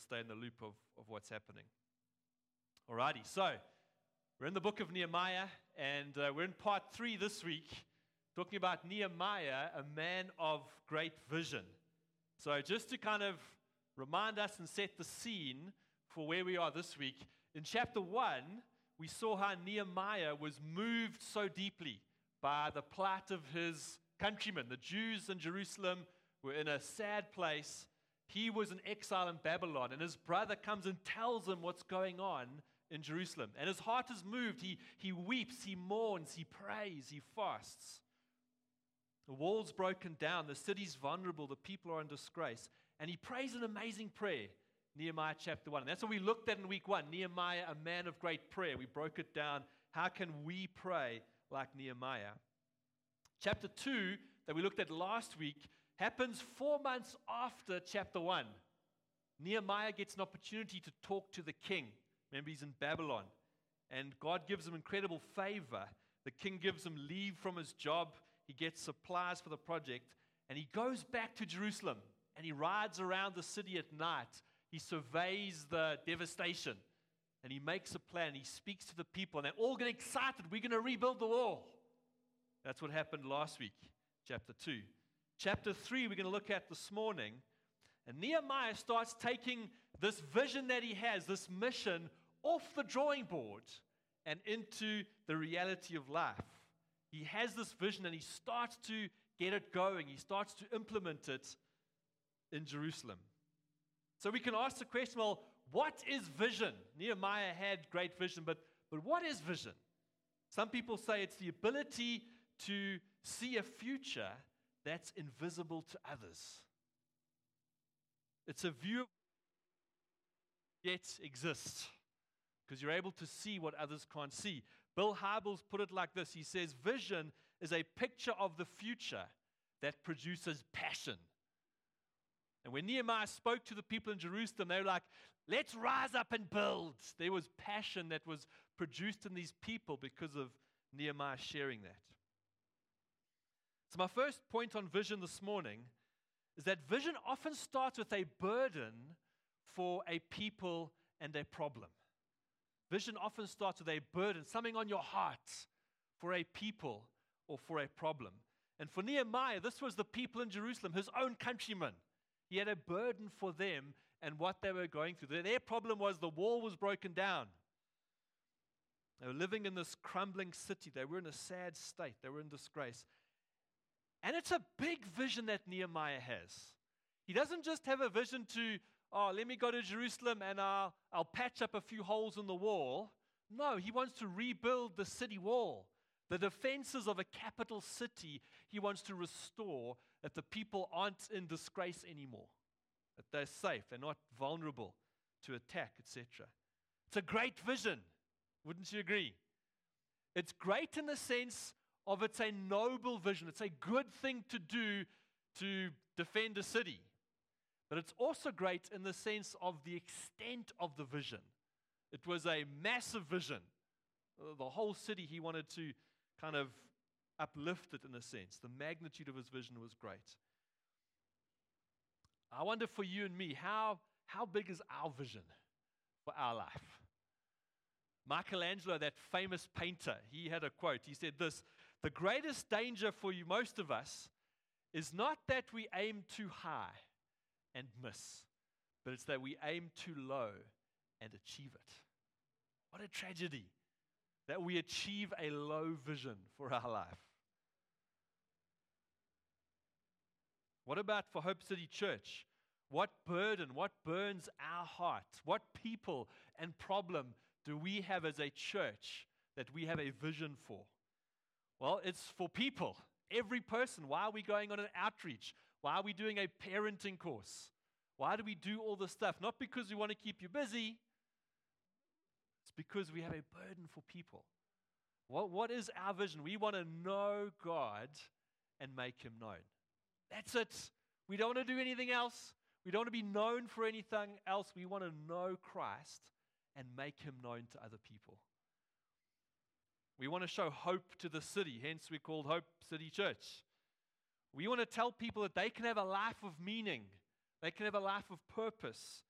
stay in the loop of, of what's happening. Alrighty, so we're in the book of Nehemiah, and uh, we're in part three this week, talking about Nehemiah, a man of great vision. So, just to kind of remind us and set the scene for where we are this week, in chapter one, we saw how Nehemiah was moved so deeply by the plight of his countrymen. The Jews in Jerusalem were in a sad place. He was in exile in Babylon, and his brother comes and tells him what's going on in Jerusalem. And his heart is moved. He, he weeps, he mourns, he prays, he fasts. The wall's broken down, the city's vulnerable, the people are in disgrace. And he prays an amazing prayer. Nehemiah chapter 1. And that's what we looked at in week 1. Nehemiah, a man of great prayer. We broke it down. How can we pray like Nehemiah? Chapter 2, that we looked at last week, happens four months after chapter 1. Nehemiah gets an opportunity to talk to the king. Remember, he's in Babylon. And God gives him incredible favor. The king gives him leave from his job. He gets supplies for the project. And he goes back to Jerusalem and he rides around the city at night. He surveys the devastation and he makes a plan. He speaks to the people, and they all get excited. We're going to rebuild the wall. That's what happened last week, chapter 2. Chapter 3, we're going to look at this morning. And Nehemiah starts taking this vision that he has, this mission, off the drawing board and into the reality of life. He has this vision and he starts to get it going, he starts to implement it in Jerusalem. So we can ask the question well, what is vision? Nehemiah had great vision, but, but what is vision? Some people say it's the ability to see a future that's invisible to others. It's a view yet exists because you're able to see what others can't see. Bill Hybels put it like this He says, Vision is a picture of the future that produces passion. And when Nehemiah spoke to the people in Jerusalem, they were like, let's rise up and build. There was passion that was produced in these people because of Nehemiah sharing that. So, my first point on vision this morning is that vision often starts with a burden for a people and a problem. Vision often starts with a burden, something on your heart for a people or for a problem. And for Nehemiah, this was the people in Jerusalem, his own countrymen. He had a burden for them and what they were going through. Their problem was the wall was broken down. They were living in this crumbling city. They were in a sad state. They were in disgrace. And it's a big vision that Nehemiah has. He doesn't just have a vision to, oh, let me go to Jerusalem and I'll, I'll patch up a few holes in the wall. No, he wants to rebuild the city wall. The defenses of a capital city, he wants to restore that the people aren't in disgrace anymore, that they're safe, they're not vulnerable to attack, etc. It's a great vision, wouldn't you agree? It's great in the sense of it's a noble vision, it's a good thing to do to defend a city. But it's also great in the sense of the extent of the vision. It was a massive vision. Uh, the whole city he wanted to kind of uplift it in a sense. The magnitude of his vision was great. I wonder for you and me, how, how big is our vision for our life? Michelangelo, that famous painter, he had a quote. He said this The greatest danger for you, most of us, is not that we aim too high and miss, but it's that we aim too low and achieve it. What a tragedy that we achieve a low vision for our life. What about for Hope City Church? What burden, what burns our heart? What people and problem do we have as a church that we have a vision for? Well, it's for people, every person. Why are we going on an outreach? Why are we doing a parenting course? Why do we do all this stuff? Not because we want to keep you busy, it's because we have a burden for people. What, what is our vision? We want to know God and make him known. That's it. We don't want to do anything else. We don't want to be known for anything else. We want to know Christ and make him known to other people. We want to show hope to the city, hence, we're called Hope City Church. We want to tell people that they can have a life of meaning, they can have a life of purpose,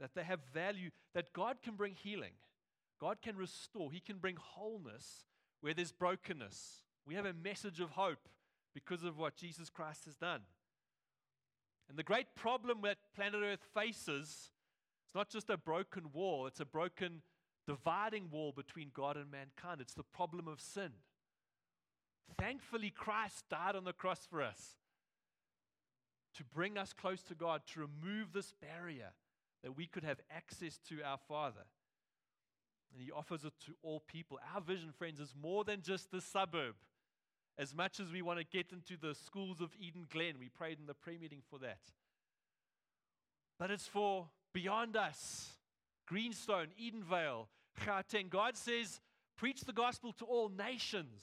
that they have value, that God can bring healing. God can restore. He can bring wholeness where there's brokenness. We have a message of hope because of what Jesus Christ has done. And the great problem that planet Earth faces it's not just a broken wall, it's a broken dividing wall between God and mankind. It's the problem of sin. Thankfully, Christ died on the cross for us to bring us close to God, to remove this barrier that we could have access to our Father. And He offers it to all people. Our vision, friends, is more than just the suburb. As much as we want to get into the schools of Eden Glen, we prayed in the prayer meeting for that. But it's for beyond us Greenstone, Edenvale, Gauteng. God says, preach the gospel to all nations.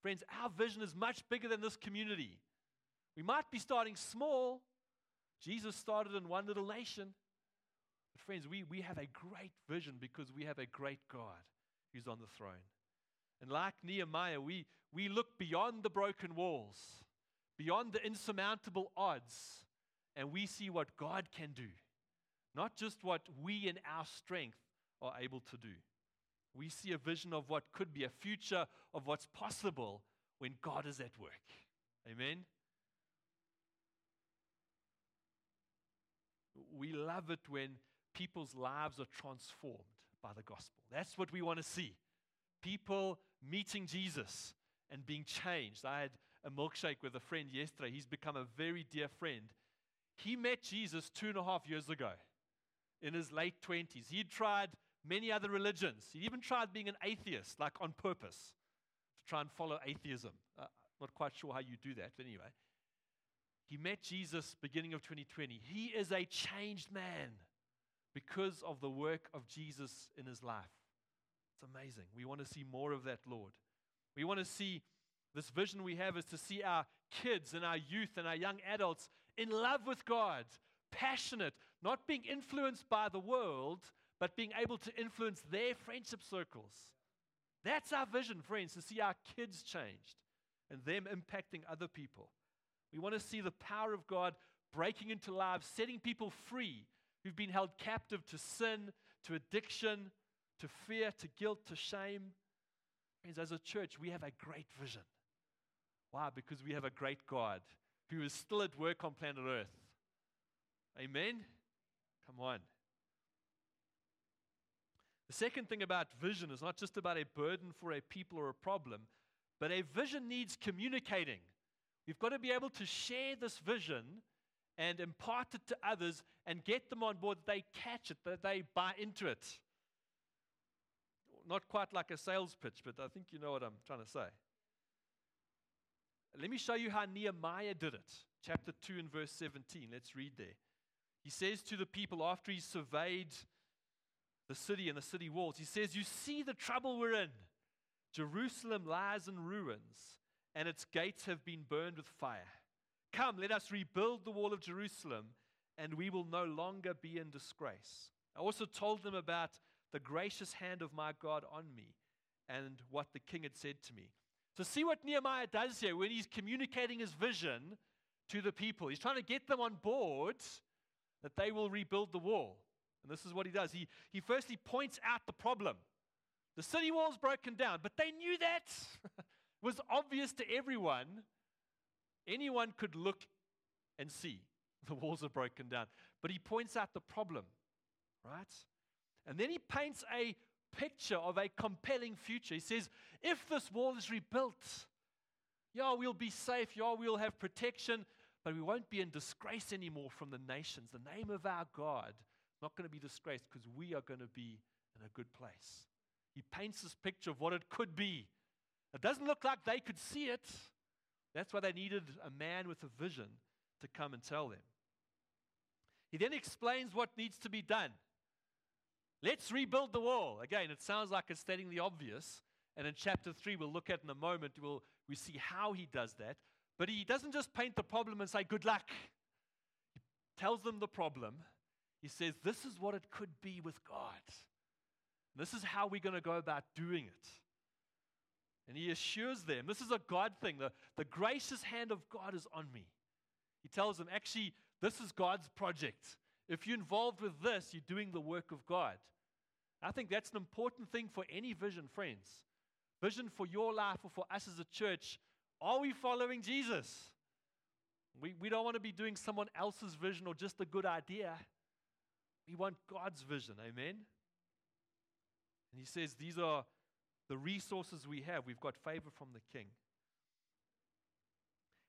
Friends, our vision is much bigger than this community. We might be starting small. Jesus started in one little nation. But, friends, we, we have a great vision because we have a great God who's on the throne. And like Nehemiah, we, we look beyond the broken walls, beyond the insurmountable odds, and we see what God can do, not just what we in our strength are able to do. We see a vision of what could be a future of what's possible when God is at work. Amen. We love it when people's lives are transformed by the gospel. That's what we want to see. People meeting Jesus and being changed. I had a milkshake with a friend yesterday. He's become a very dear friend. He met Jesus two and a half years ago in his late 20s. He'd tried many other religions. He even tried being an atheist, like on purpose, to try and follow atheism. Uh, not quite sure how you do that, but anyway. He met Jesus beginning of 2020. He is a changed man because of the work of Jesus in his life. It's amazing. We want to see more of that, Lord. We want to see this vision we have is to see our kids and our youth and our young adults in love with God, passionate, not being influenced by the world, but being able to influence their friendship circles. That's our vision, friends, to see our kids changed and them impacting other people. We want to see the power of God breaking into lives, setting people free who've been held captive to sin, to addiction, to fear, to guilt, to shame. Friends, as a church, we have a great vision. Why? Because we have a great God who is still at work on planet Earth. Amen? Come on. The second thing about vision is not just about a burden for a people or a problem, but a vision needs communicating. We've got to be able to share this vision and impart it to others and get them on board that they catch it, that they buy into it. Not quite like a sales pitch, but I think you know what I'm trying to say. Let me show you how Nehemiah did it. Chapter 2 and verse 17. Let's read there. He says to the people after he surveyed the city and the city walls, he says, You see the trouble we're in. Jerusalem lies in ruins, and its gates have been burned with fire. Come, let us rebuild the wall of Jerusalem, and we will no longer be in disgrace. I also told them about the gracious hand of my God on me and what the king had said to me. So, see what Nehemiah does here when he's communicating his vision to the people. He's trying to get them on board that they will rebuild the wall. And this is what he does. He, he firstly points out the problem. The city wall's broken down, but they knew that. it was obvious to everyone. Anyone could look and see the walls are broken down. But he points out the problem, right? And then he paints a picture of a compelling future. He says, if this wall is rebuilt, yeah, we'll be safe. Yeah, we'll have protection, but we won't be in disgrace anymore from the nations. The name of our God not going to be disgraced because we are going to be in a good place. He paints this picture of what it could be. It doesn't look like they could see it. That's why they needed a man with a vision to come and tell them. He then explains what needs to be done. Let's rebuild the wall. Again, it sounds like it's stating the obvious. And in chapter 3, we'll look at in a moment, we'll, we see how he does that. But he doesn't just paint the problem and say, good luck. He tells them the problem. He says, this is what it could be with God. This is how we're going to go about doing it. And he assures them, this is a God thing. The, the gracious hand of God is on me. He tells them, actually, this is God's project. If you're involved with this, you're doing the work of God. I think that's an important thing for any vision, friends. Vision for your life or for us as a church. Are we following Jesus? We, we don't want to be doing someone else's vision or just a good idea. We want God's vision. Amen? And he says, These are the resources we have. We've got favor from the king.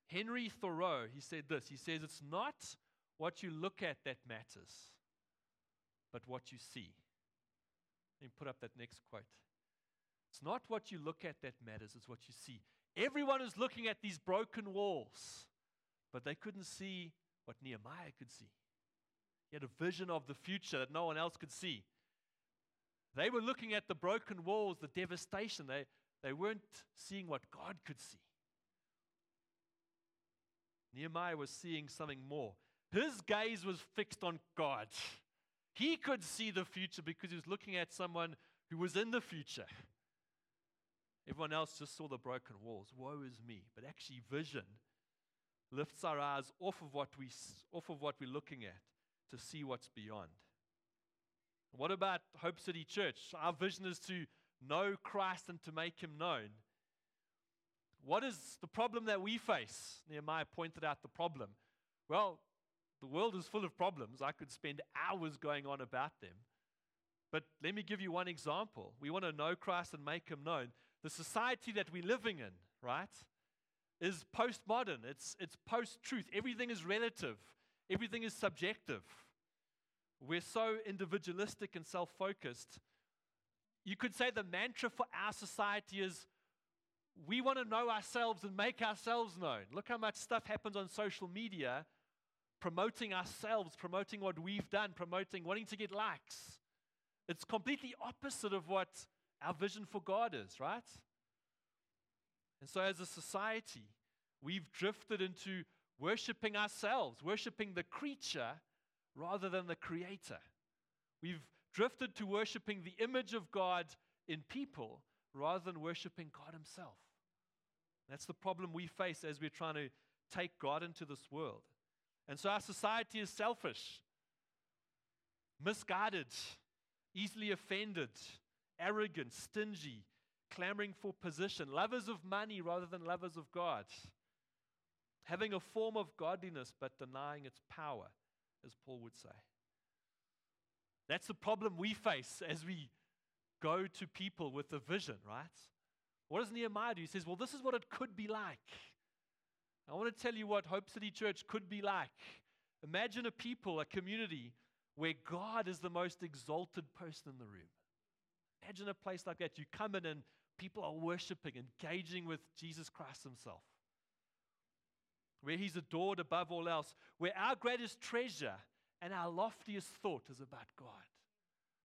Henry Thoreau, he said this. He says, It's not what you look at that matters, but what you see. Let me put up that next quote. It's not what you look at that matters, it's what you see. Everyone is looking at these broken walls, but they couldn't see what Nehemiah could see. He had a vision of the future that no one else could see. They were looking at the broken walls, the devastation. They, they weren't seeing what God could see. Nehemiah was seeing something more. His gaze was fixed on God. He could see the future because he was looking at someone who was in the future. Everyone else just saw the broken walls. Woe is me. But actually, vision lifts our eyes off of what, we, off of what we're looking at to see what's beyond. What about Hope City Church? Our vision is to know Christ and to make him known. What is the problem that we face? Nehemiah pointed out the problem. Well, the world is full of problems. I could spend hours going on about them. But let me give you one example. We want to know Christ and make him known. The society that we're living in, right, is postmodern. It's, it's post truth. Everything is relative, everything is subjective. We're so individualistic and self focused. You could say the mantra for our society is we want to know ourselves and make ourselves known. Look how much stuff happens on social media promoting ourselves, promoting what we've done, promoting wanting to get likes. It's completely opposite of what our vision for God is, right? And so, as a society, we've drifted into worshiping ourselves, worshiping the creature rather than the creator. We've drifted to worshiping the image of God in people rather than worshiping God Himself. That's the problem we face as we're trying to take God into this world. And so our society is selfish, misguided, easily offended, arrogant, stingy, clamoring for position, lovers of money rather than lovers of God, having a form of godliness but denying its power as Paul would say. That's the problem we face as we go to people with a vision, right? What does Nehemiah do? He says, Well, this is what it could be like. I want to tell you what Hope City Church could be like. Imagine a people, a community where God is the most exalted person in the room. Imagine a place like that. You come in and people are worshiping, engaging with Jesus Christ Himself where He's adored above all else, where our greatest treasure and our loftiest thought is about God,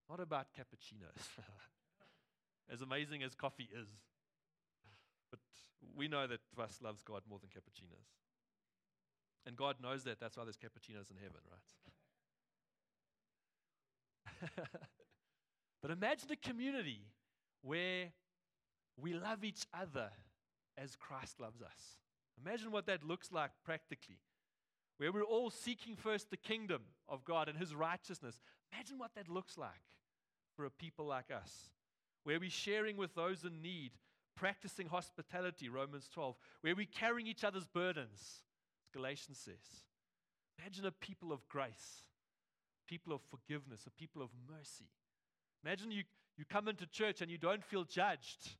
not about cappuccinos, as amazing as coffee is. But we know that Vas loves God more than cappuccinos. And God knows that. That's why there's cappuccinos in heaven, right? but imagine a community where we love each other as Christ loves us. Imagine what that looks like practically, where we're all seeking first the kingdom of God and His righteousness. Imagine what that looks like for a people like us, where we're sharing with those in need, practicing hospitality, Romans 12, where we're carrying each other's burdens, Galatians says. Imagine a people of grace, people of forgiveness, a people of mercy. Imagine you, you come into church and you don't feel judged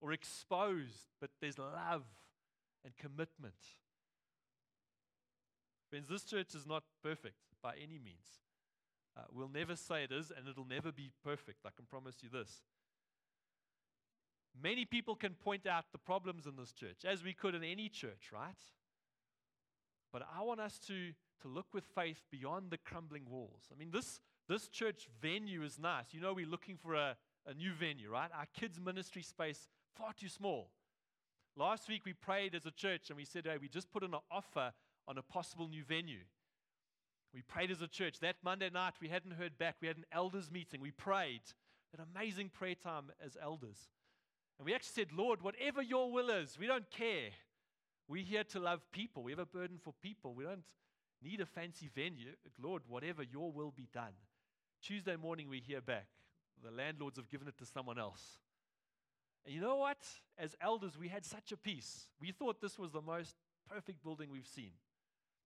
or exposed, but there's love and commitment. Friends, this church is not perfect by any means. Uh, we'll never say it is, and it'll never be perfect. I can promise you this. Many people can point out the problems in this church, as we could in any church, right? But I want us to, to look with faith beyond the crumbling walls. I mean, this, this church venue is nice. You know, we're looking for a, a new venue, right? Our kids' ministry space, far too small. Last week we prayed as a church and we said, hey, we just put in an offer on a possible new venue. We prayed as a church. That Monday night we hadn't heard back. We had an elders meeting. We prayed. An amazing prayer time as elders. And we actually said, Lord, whatever your will is, we don't care. We're here to love people. We have a burden for people. We don't, need a fancy venue. Lord, whatever, your will be done. Tuesday morning, we hear back. The landlords have given it to someone else. And you know what? As elders, we had such a peace. We thought this was the most perfect building we've seen.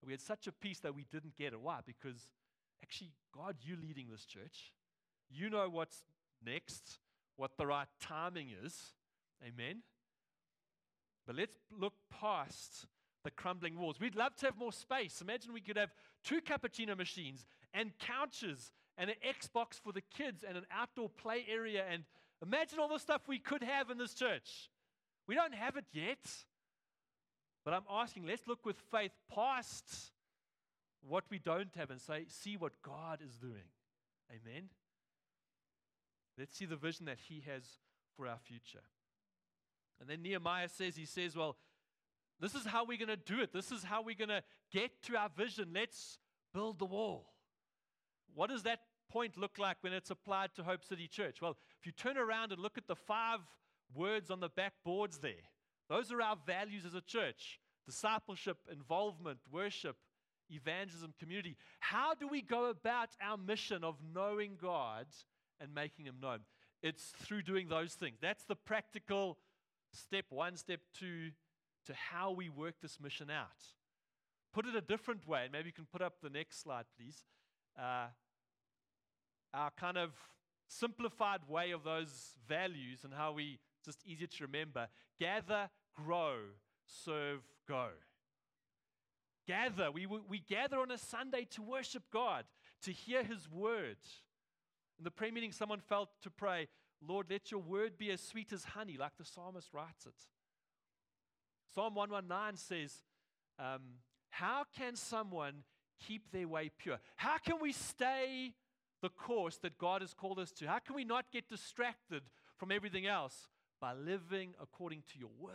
We had such a peace that we didn't get it. Why? Because actually, God, you're leading this church. You know what's next, what the right timing is. Amen. But let's look past the crumbling walls. We'd love to have more space. Imagine we could have two cappuccino machines and couches and an Xbox for the kids and an outdoor play area. And imagine all the stuff we could have in this church. We don't have it yet. But I'm asking, let's look with faith past what we don't have and say, see what God is doing. Amen. Let's see the vision that He has for our future. And then Nehemiah says, He says, Well, this is how we're going to do it. This is how we're going to get to our vision. Let's build the wall. What does that point look like when it's applied to Hope City Church? Well, if you turn around and look at the five words on the back boards there, those are our values as a church discipleship, involvement, worship, evangelism, community. How do we go about our mission of knowing God and making Him known? It's through doing those things. That's the practical step one, step two to how we work this mission out. Put it a different way, and maybe you can put up the next slide, please. Uh, our kind of simplified way of those values and how we just easier to remember gather, grow, serve, go. Gather. We, we gather on a Sunday to worship God, to hear His word. In the prayer meeting, someone felt to pray, Lord, let your word be as sweet as honey, like the psalmist writes it. Psalm 119 says, um, How can someone keep their way pure? How can we stay the course that God has called us to? How can we not get distracted from everything else? By living according to your word,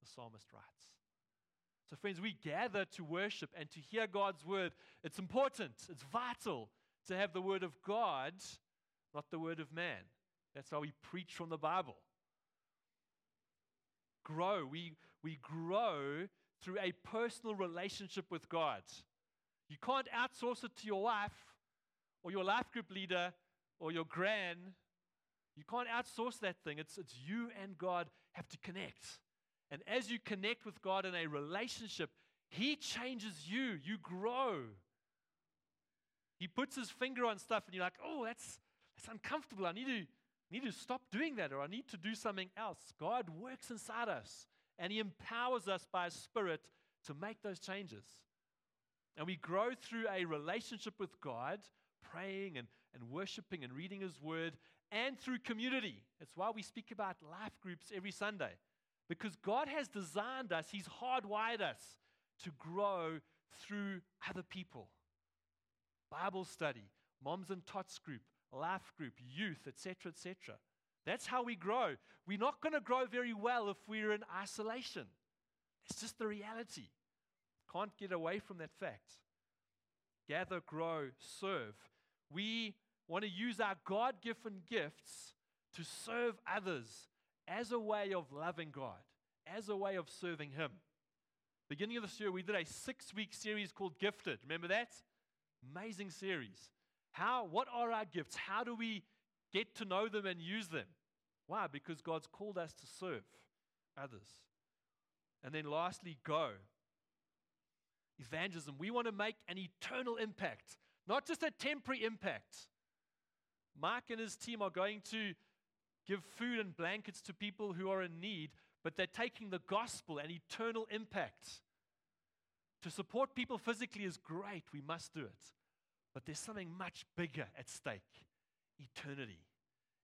the psalmist writes. So, friends, we gather to worship and to hear God's word. It's important, it's vital to have the word of God, not the word of man. That's why we preach from the Bible. Grow. We, we grow through a personal relationship with God. You can't outsource it to your wife or your life group leader or your gran. You can't outsource that thing. It's, it's you and God have to connect. And as you connect with God in a relationship, He changes you. You grow. He puts His finger on stuff, and you're like, oh, that's, that's uncomfortable. I need to, need to stop doing that, or I need to do something else. God works inside us, and He empowers us by His Spirit to make those changes. And we grow through a relationship with God, praying and, and worshiping and reading His Word, and through community. It's why we speak about life groups every Sunday. Because God has designed us, He's hardwired us to grow through other people. Bible study, moms and tots group, life group, youth, etc., etc. That's how we grow. We're not going to grow very well if we're in isolation. It's just the reality. Can't get away from that fact. Gather, grow, serve. We want to use our God given gifts to serve others as a way of loving God, as a way of serving Him. Beginning of this year, we did a six week series called Gifted. Remember that? Amazing series. How, what are our gifts? How do we get to know them and use them? Why? Because God's called us to serve others. And then lastly, go. Evangelism. We want to make an eternal impact, not just a temporary impact. Mark and his team are going to give food and blankets to people who are in need, but they're taking the gospel and eternal impact. To support people physically is great, we must do it. But there's something much bigger at stake eternity.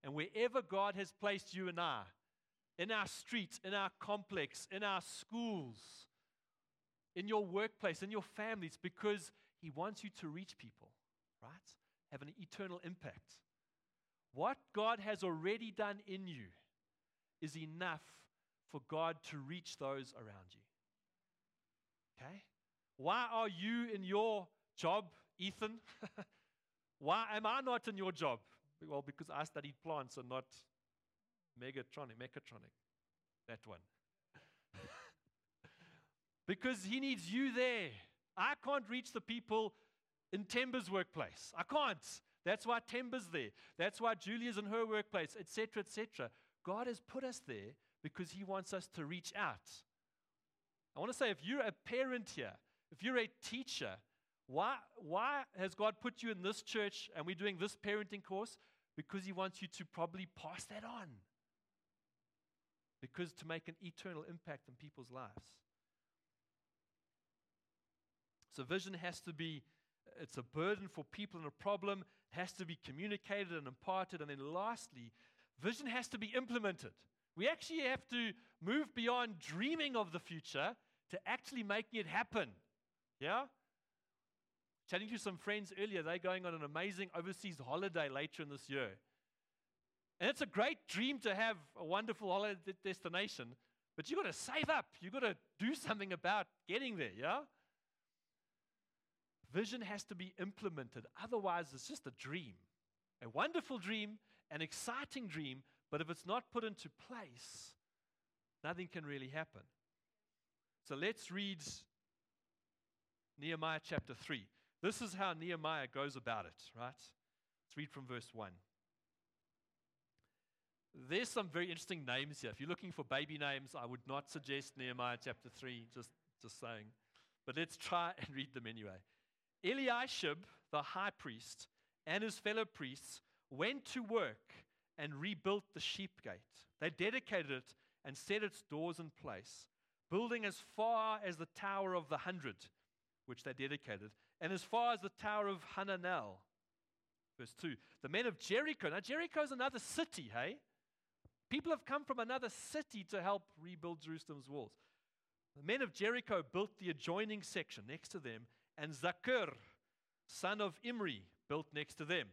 And wherever God has placed you and I, in our streets, in our complex, in our schools, in your workplace, in your families, because He wants you to reach people, right? Have an eternal impact. What God has already done in you is enough for God to reach those around you. Okay? Why are you in your job, Ethan? Why am I not in your job? Well, because I studied plants and not megatronic, mechatronic. That one. Because he needs you there I can't reach the people in Temba's workplace. I can't. That's why Temba's there. That's why Julia's in her workplace, etc., etc. God has put us there because He wants us to reach out. I want to say if you're a parent here, if you're a teacher, why, why has God put you in this church and we're doing this parenting course? Because He wants you to probably pass that on. Because to make an eternal impact in people's lives. So vision has to be, it's a burden for people and a problem, it has to be communicated and imparted. And then lastly, vision has to be implemented. We actually have to move beyond dreaming of the future to actually making it happen. Yeah? Chatting to some friends earlier, they're going on an amazing overseas holiday later in this year. And it's a great dream to have a wonderful holiday destination, but you've got to save up. You've got to do something about getting there, yeah? Vision has to be implemented. Otherwise, it's just a dream. A wonderful dream, an exciting dream, but if it's not put into place, nothing can really happen. So let's read Nehemiah chapter 3. This is how Nehemiah goes about it, right? Let's read from verse 1. There's some very interesting names here. If you're looking for baby names, I would not suggest Nehemiah chapter 3, just, just saying. But let's try and read them anyway. Eliashib, the high priest, and his fellow priests went to work and rebuilt the sheep gate. They dedicated it and set its doors in place, building as far as the Tower of the Hundred, which they dedicated, and as far as the Tower of Hananel. Verse 2. The men of Jericho. Now, Jericho is another city, hey? People have come from another city to help rebuild Jerusalem's walls. The men of Jericho built the adjoining section next to them, and Zakkur, son of Imri, built next to them.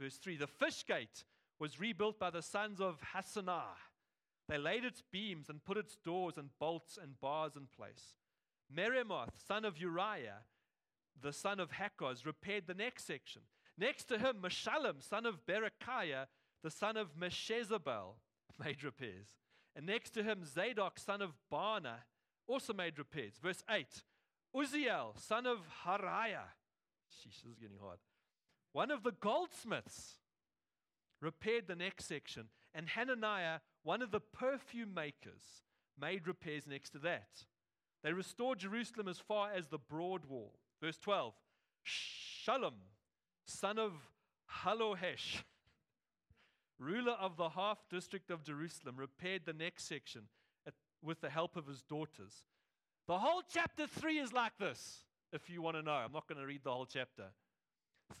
Verse 3 The fish gate was rebuilt by the sons of Hassenaah. They laid its beams and put its doors and bolts and bars in place. Meremoth, son of Uriah, the son of Hakkoz, repaired the next section. Next to him, Meshullam, son of Berechiah, the son of Meshezabel, made repairs. And next to him, Zadok, son of Baana, also made repairs. Verse 8 Uzziel, son of Hariah. Sheesh, this is getting hard. One of the goldsmiths repaired the next section. And Hananiah, one of the perfume makers, made repairs next to that. They restored Jerusalem as far as the broad wall. Verse 12 Shallum, son of Hallohesh, ruler of the half district of Jerusalem, repaired the next section at, with the help of his daughters. The whole chapter 3 is like this, if you want to know. I'm not going to read the whole chapter.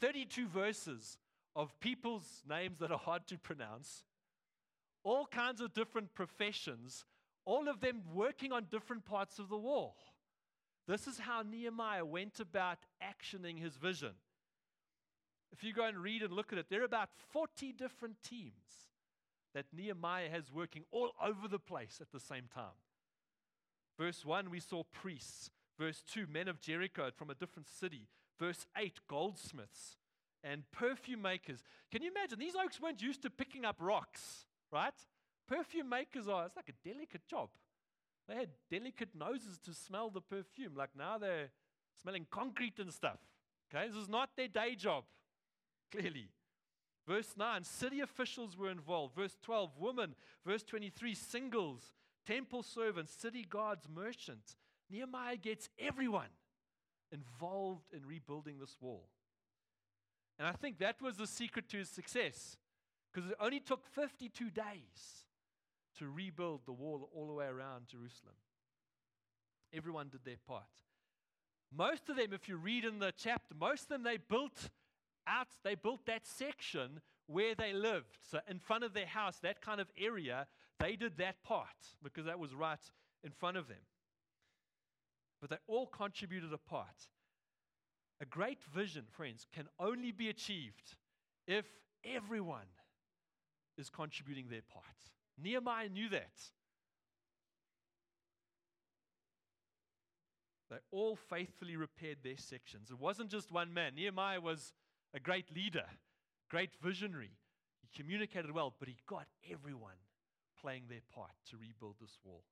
32 verses of people's names that are hard to pronounce, all kinds of different professions, all of them working on different parts of the wall. This is how Nehemiah went about actioning his vision. If you go and read and look at it, there are about 40 different teams that Nehemiah has working all over the place at the same time. Verse 1, we saw priests. Verse 2, men of Jericho from a different city. Verse 8, goldsmiths and perfume makers. Can you imagine? These oaks weren't used to picking up rocks, right? Perfume makers are, it's like a delicate job. They had delicate noses to smell the perfume. Like now they're smelling concrete and stuff. Okay, this is not their day job, clearly. Verse 9, city officials were involved. Verse 12, women. Verse 23, singles, temple servants, city guards, merchants. Nehemiah gets everyone involved in rebuilding this wall. And I think that was the secret to his success because it only took 52 days to rebuild the wall all the way around Jerusalem. Everyone did their part. Most of them, if you read in the chapter, most of them they built out, they built that section where they lived. So in front of their house, that kind of area, they did that part because that was right in front of them. But they all contributed a part. A great vision, friends, can only be achieved if everyone is contributing their part. Nehemiah knew that. They all faithfully repaired their sections. It wasn't just one man. Nehemiah was a great leader, great visionary. He communicated well, but he got everyone playing their part to rebuild this wall.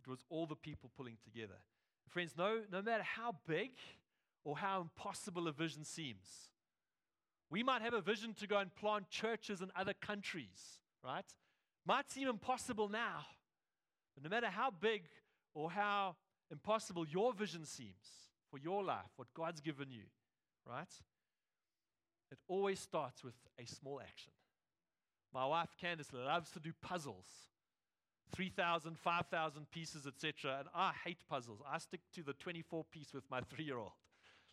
It was all the people pulling together. Friends, no, no matter how big or how impossible a vision seems, we might have a vision to go and plant churches in other countries, right? Might seem impossible now, but no matter how big or how impossible your vision seems for your life, what God's given you, right? It always starts with a small action. My wife Candice loves to do puzzles. 3,000, 5,000 pieces, etc. And I hate puzzles. I stick to the 24 piece with my three year old.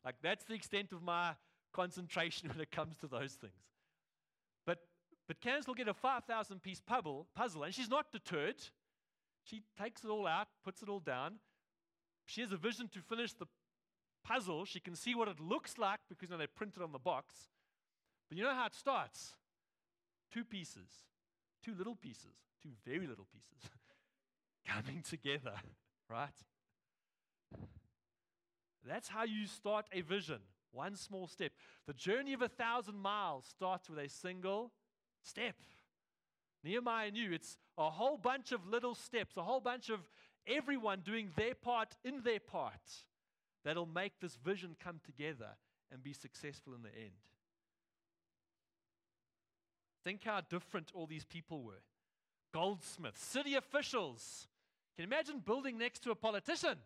Like, that's the extent of my concentration when it comes to those things. But, but Candice will get a 5,000 piece puzzle, puzzle, and she's not deterred. She takes it all out, puts it all down. She has a vision to finish the puzzle. She can see what it looks like because you know, they print it on the box. But you know how it starts? Two pieces, two little pieces, two very little pieces coming together, right? That's how you start a vision. One small step. The journey of a thousand miles starts with a single step. Nehemiah knew it's a whole bunch of little steps, a whole bunch of everyone doing their part in their part that'll make this vision come together and be successful in the end. Think how different all these people were goldsmiths, city officials. Can you imagine building next to a politician?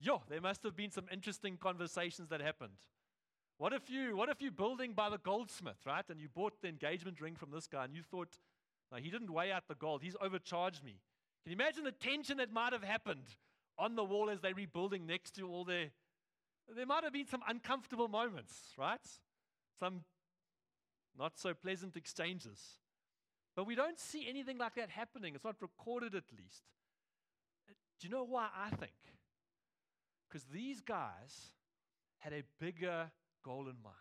Yo, there must have been some interesting conversations that happened. What if you what if you're building by the goldsmith, right? And you bought the engagement ring from this guy and you thought, no, he didn't weigh out the gold, he's overcharged me. Can you imagine the tension that might have happened on the wall as they're rebuilding next to all their there might have been some uncomfortable moments, right? Some not so pleasant exchanges. But we don't see anything like that happening. It's not recorded at least. Do you know why I think? Because these guys had a bigger goal in mind.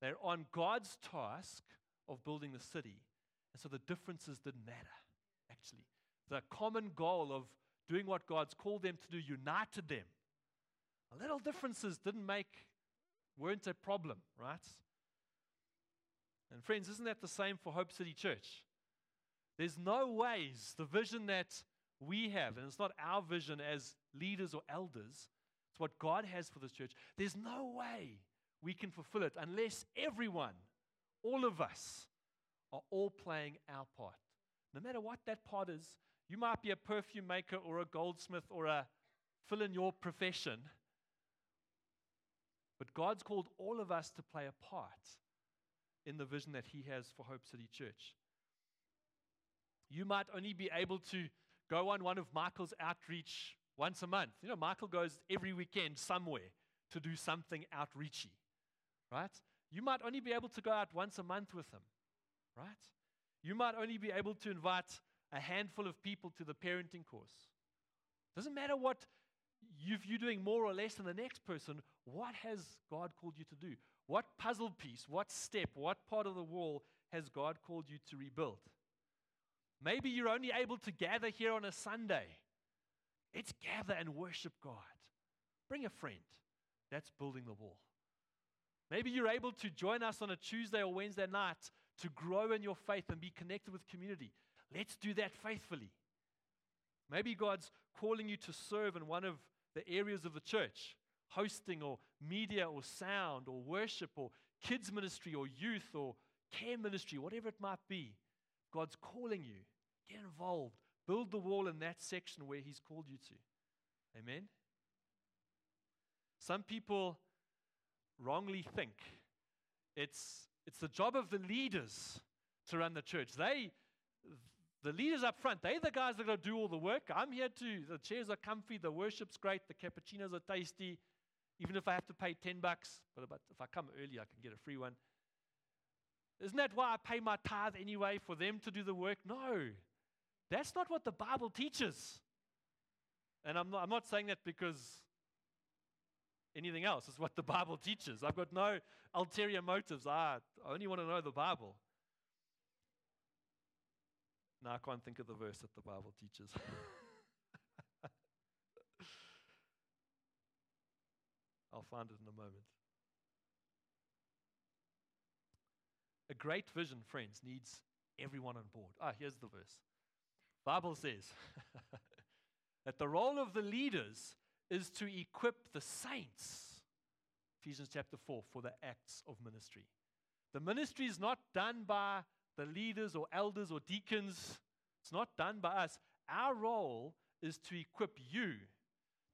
They're on God's task of building the city. And so the differences didn't matter, actually. The common goal of doing what God's called them to do united them. Little differences didn't make, weren't a problem, right? And friends, isn't that the same for Hope City Church? There's no ways the vision that we have, and it's not our vision as leaders or elders, it's what God has for this church. There's no way we can fulfill it unless everyone, all of us, are all playing our part. No matter what that part is, you might be a perfume maker or a goldsmith or a fill in your profession, but God's called all of us to play a part in the vision that He has for Hope City Church. You might only be able to go on one of Michael's outreach once a month. You know, Michael goes every weekend somewhere to do something outreachy, right? You might only be able to go out once a month with him, right? You might only be able to invite a handful of people to the parenting course. Doesn't matter what if you're doing more or less than the next person, what has God called you to do? What puzzle piece, what step, what part of the wall has God called you to rebuild? Maybe you're only able to gather here on a Sunday. Let's gather and worship God. Bring a friend. That's building the wall. Maybe you're able to join us on a Tuesday or Wednesday night to grow in your faith and be connected with community. Let's do that faithfully. Maybe God's calling you to serve in one of the areas of the church hosting or media or sound or worship or kids ministry or youth or care ministry, whatever it might be. God's calling you. Get involved. Build the wall in that section where He's called you to. Amen? Some people wrongly think it's, it's the job of the leaders to run the church. They, the leaders up front, they're the guys that are going to do all the work. I'm here too. The chairs are comfy, the worship's great, the cappuccinos are tasty, even if I have to pay 10 bucks. But if I come early, I can get a free one. Isn't that why I pay my tithe anyway, for them to do the work? No. That's not what the Bible teaches. And I'm not, I'm not saying that because anything else. is what the Bible teaches. I've got no ulterior motives. I only want to know the Bible. Now I can't think of the verse that the Bible teaches. I'll find it in a moment. A great vision, friends, needs everyone on board. Ah, here's the verse. Bible says that the role of the leaders is to equip the saints, Ephesians chapter 4, for the acts of ministry. The ministry is not done by the leaders or elders or deacons, it's not done by us. Our role is to equip you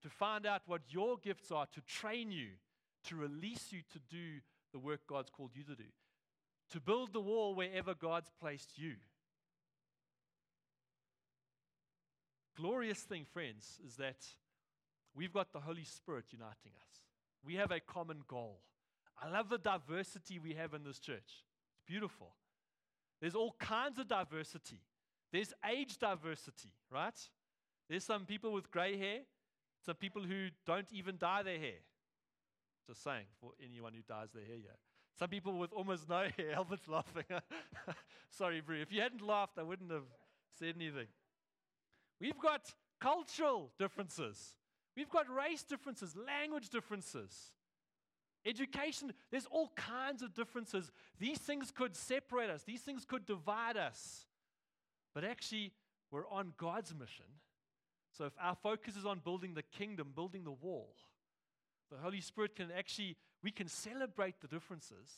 to find out what your gifts are, to train you, to release you to do the work God's called you to do, to build the wall wherever God's placed you. Glorious thing, friends, is that we've got the Holy Spirit uniting us. We have a common goal. I love the diversity we have in this church. It's beautiful. There's all kinds of diversity. There's age diversity, right? There's some people with gray hair, some people who don't even dye their hair. Just saying, for anyone who dyes their hair here. Some people with almost no hair. Albert's laughing. Sorry, Brie. If you hadn't laughed, I wouldn't have said anything. We've got cultural differences. We've got race differences, language differences, education. There's all kinds of differences. These things could separate us, these things could divide us. But actually, we're on God's mission. So if our focus is on building the kingdom, building the wall, the Holy Spirit can actually, we can celebrate the differences,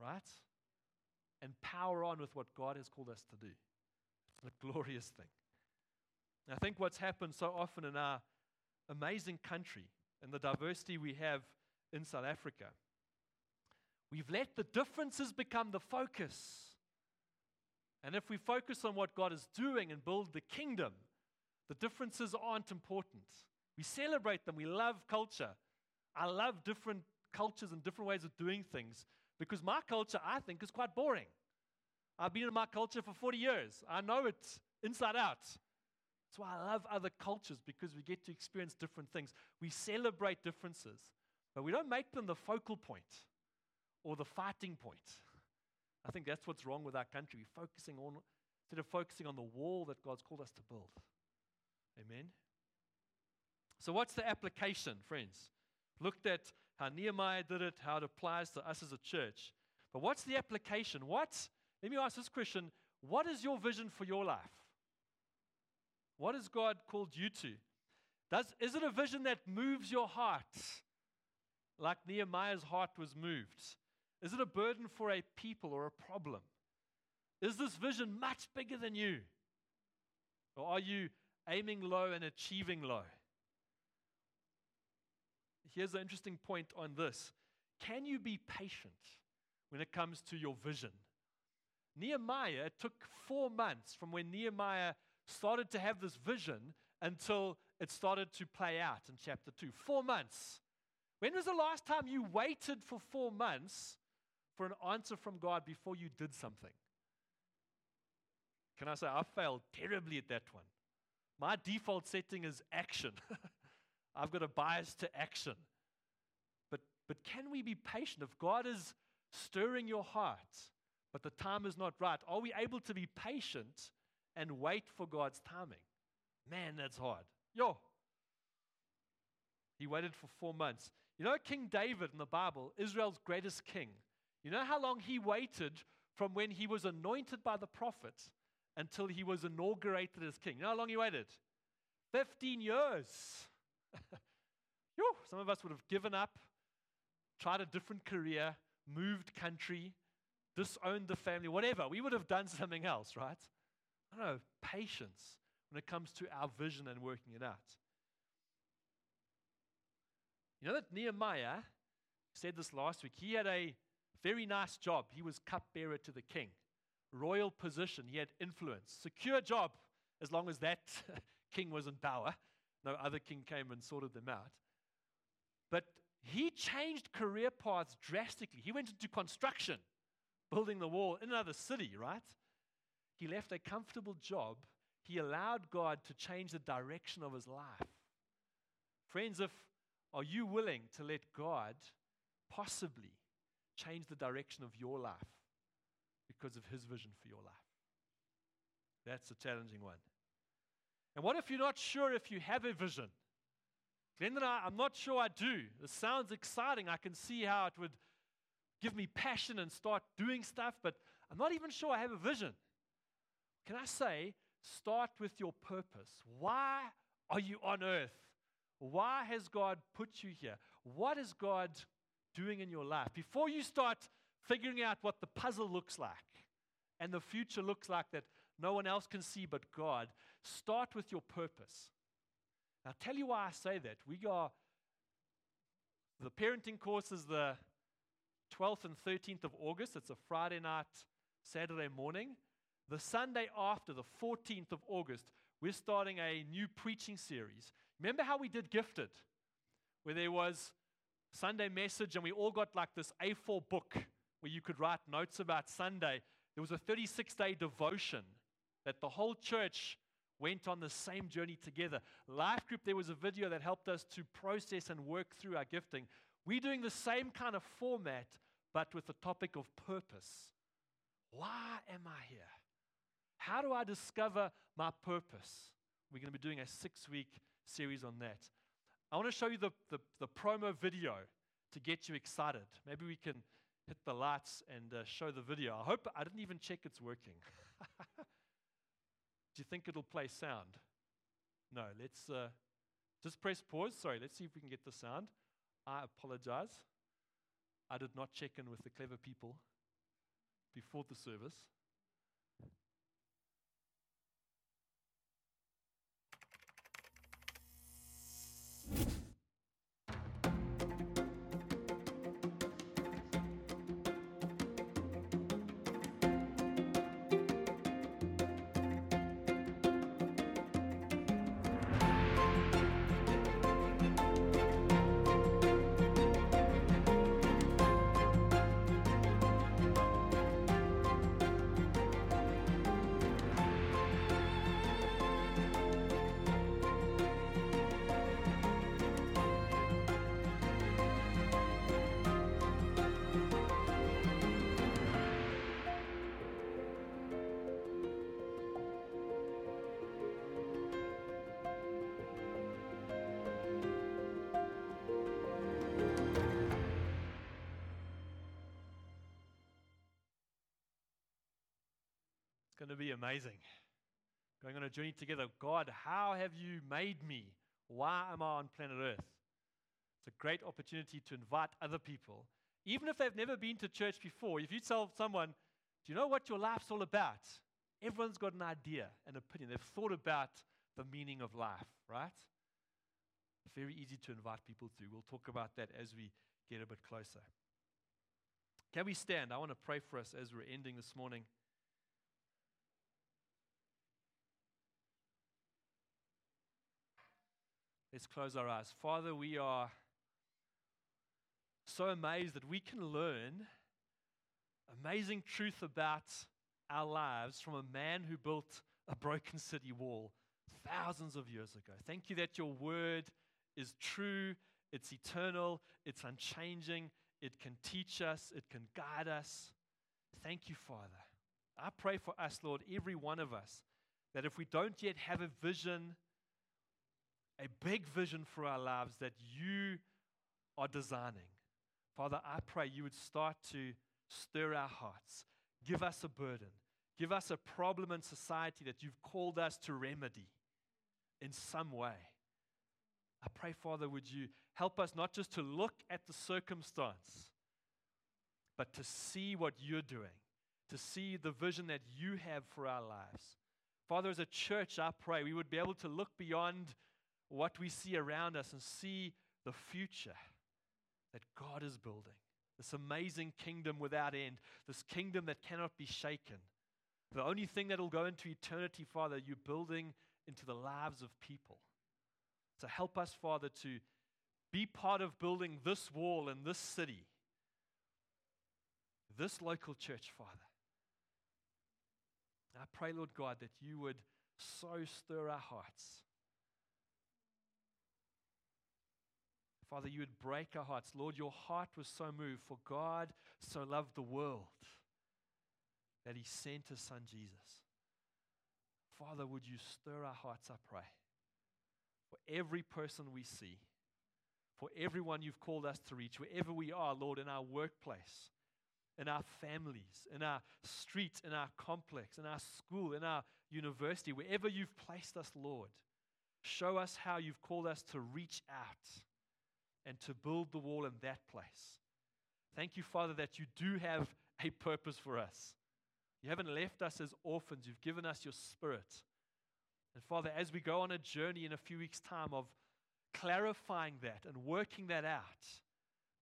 right? And power on with what God has called us to do. It's a glorious thing. I think what's happened so often in our amazing country and the diversity we have in South Africa, we've let the differences become the focus. And if we focus on what God is doing and build the kingdom, the differences aren't important. We celebrate them. We love culture. I love different cultures and different ways of doing things because my culture, I think, is quite boring. I've been in my culture for 40 years. I know it inside out. That's why I love other cultures because we get to experience different things. We celebrate differences, but we don't make them the focal point or the fighting point. I think that's what's wrong with our country. We're focusing on, instead of focusing on the wall that God's called us to build. Amen. So, what's the application, friends? Looked at how Nehemiah did it, how it applies to us as a church. But what's the application? What, let me ask this question What is your vision for your life? What has God called you to? Does, is it a vision that moves your heart like Nehemiah's heart was moved? Is it a burden for a people or a problem? Is this vision much bigger than you? Or are you aiming low and achieving low? Here's an interesting point on this Can you be patient when it comes to your vision? Nehemiah, it took four months from when Nehemiah started to have this vision until it started to play out in chapter 2. Four months. When was the last time you waited for four months for an answer from God before you did something? Can I say, I failed terribly at that one. My default setting is action. I've got a bias to action. But, but can we be patient? If God is stirring your heart, but the time is not right, are we able to be patient and wait for God's timing. Man, that's hard. Yo. He waited for four months. You know, King David in the Bible, Israel's greatest king, you know how long he waited from when he was anointed by the prophet until he was inaugurated as king? You know how long he waited? 15 years. Some of us would have given up, tried a different career, moved country, disowned the family, whatever. We would have done something else, right? I don't know, patience when it comes to our vision and working it out. You know that Nehemiah said this last week. He had a very nice job. He was cupbearer to the king, royal position. He had influence, secure job as long as that king was in power. No other king came and sorted them out. But he changed career paths drastically. He went into construction, building the wall in another city, right? He left a comfortable job. He allowed God to change the direction of his life. Friends, if are you willing to let God possibly change the direction of your life because of his vision for your life? That's a challenging one. And what if you're not sure if you have a vision? Glenn I, I'm not sure I do. This sounds exciting. I can see how it would give me passion and start doing stuff, but I'm not even sure I have a vision. Can I say, start with your purpose? Why are you on earth? Why has God put you here? What is God doing in your life? Before you start figuring out what the puzzle looks like and the future looks like that no one else can see but God, start with your purpose. I'll tell you why I say that. We are, the parenting course is the 12th and 13th of August. It's a Friday night, Saturday morning. The Sunday after, the 14th of August, we're starting a new preaching series. Remember how we did Gifted, where there was Sunday message and we all got like this A4 book where you could write notes about Sunday. There was a 36 day devotion that the whole church went on the same journey together. Life Group, there was a video that helped us to process and work through our gifting. We're doing the same kind of format, but with the topic of purpose. Why am I here? How do I discover my purpose? We're going to be doing a six week series on that. I want to show you the, the, the promo video to get you excited. Maybe we can hit the lights and uh, show the video. I hope I didn't even check it's working. Do you think it'll play sound? No, let's uh, just press pause. Sorry, let's see if we can get the sound. I apologize. I did not check in with the clever people before the service. Going on journey together. God, how have you made me? Why am I on planet Earth? It's a great opportunity to invite other people, even if they've never been to church before. If you tell someone, Do you know what your life's all about? Everyone's got an idea, an opinion. They've thought about the meaning of life, right? Very easy to invite people through. We'll talk about that as we get a bit closer. Can we stand? I want to pray for us as we're ending this morning. Let's close our eyes. Father, we are so amazed that we can learn amazing truth about our lives from a man who built a broken city wall thousands of years ago. Thank you that your word is true, it's eternal, it's unchanging, it can teach us, it can guide us. Thank you, Father. I pray for us, Lord, every one of us, that if we don't yet have a vision, a big vision for our lives that you are designing. Father, I pray you would start to stir our hearts. Give us a burden. Give us a problem in society that you've called us to remedy in some way. I pray, Father, would you help us not just to look at the circumstance, but to see what you're doing, to see the vision that you have for our lives. Father, as a church, I pray we would be able to look beyond what we see around us and see the future that God is building. This amazing kingdom without end, this kingdom that cannot be shaken. The only thing that will go into eternity, Father, you're building into the lives of people. So help us, Father, to be part of building this wall in this city, this local church, Father. I pray, Lord God, that you would so stir our hearts Father, you would break our hearts. Lord, your heart was so moved, for God so loved the world that he sent his son Jesus. Father, would you stir our hearts, I pray, for every person we see, for everyone you've called us to reach, wherever we are, Lord, in our workplace, in our families, in our street, in our complex, in our school, in our university, wherever you've placed us, Lord. Show us how you've called us to reach out and to build the wall in that place. Thank you, Father, that you do have a purpose for us. You haven't left us as orphans, you've given us your spirit. And Father, as we go on a journey in a few weeks' time of clarifying that and working that out,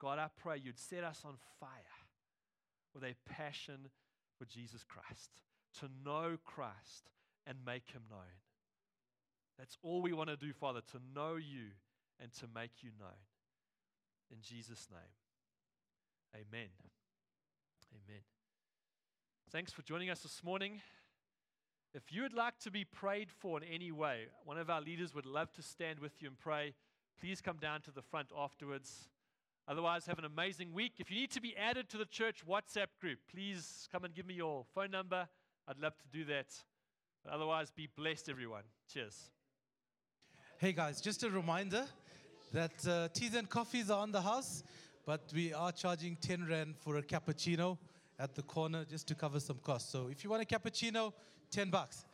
God, I pray you'd set us on fire with a passion for Jesus Christ, to know Christ and make him known. That's all we want to do, Father, to know you and to make you known. In Jesus' name, amen. Amen. Thanks for joining us this morning. If you would like to be prayed for in any way, one of our leaders would love to stand with you and pray. Please come down to the front afterwards. Otherwise, have an amazing week. If you need to be added to the church WhatsApp group, please come and give me your phone number. I'd love to do that. But otherwise, be blessed, everyone. Cheers. Hey guys, just a reminder that uh, teas and coffees are on the house, but we are charging 10 Rand for a cappuccino at the corner just to cover some costs. So if you want a cappuccino, 10 bucks.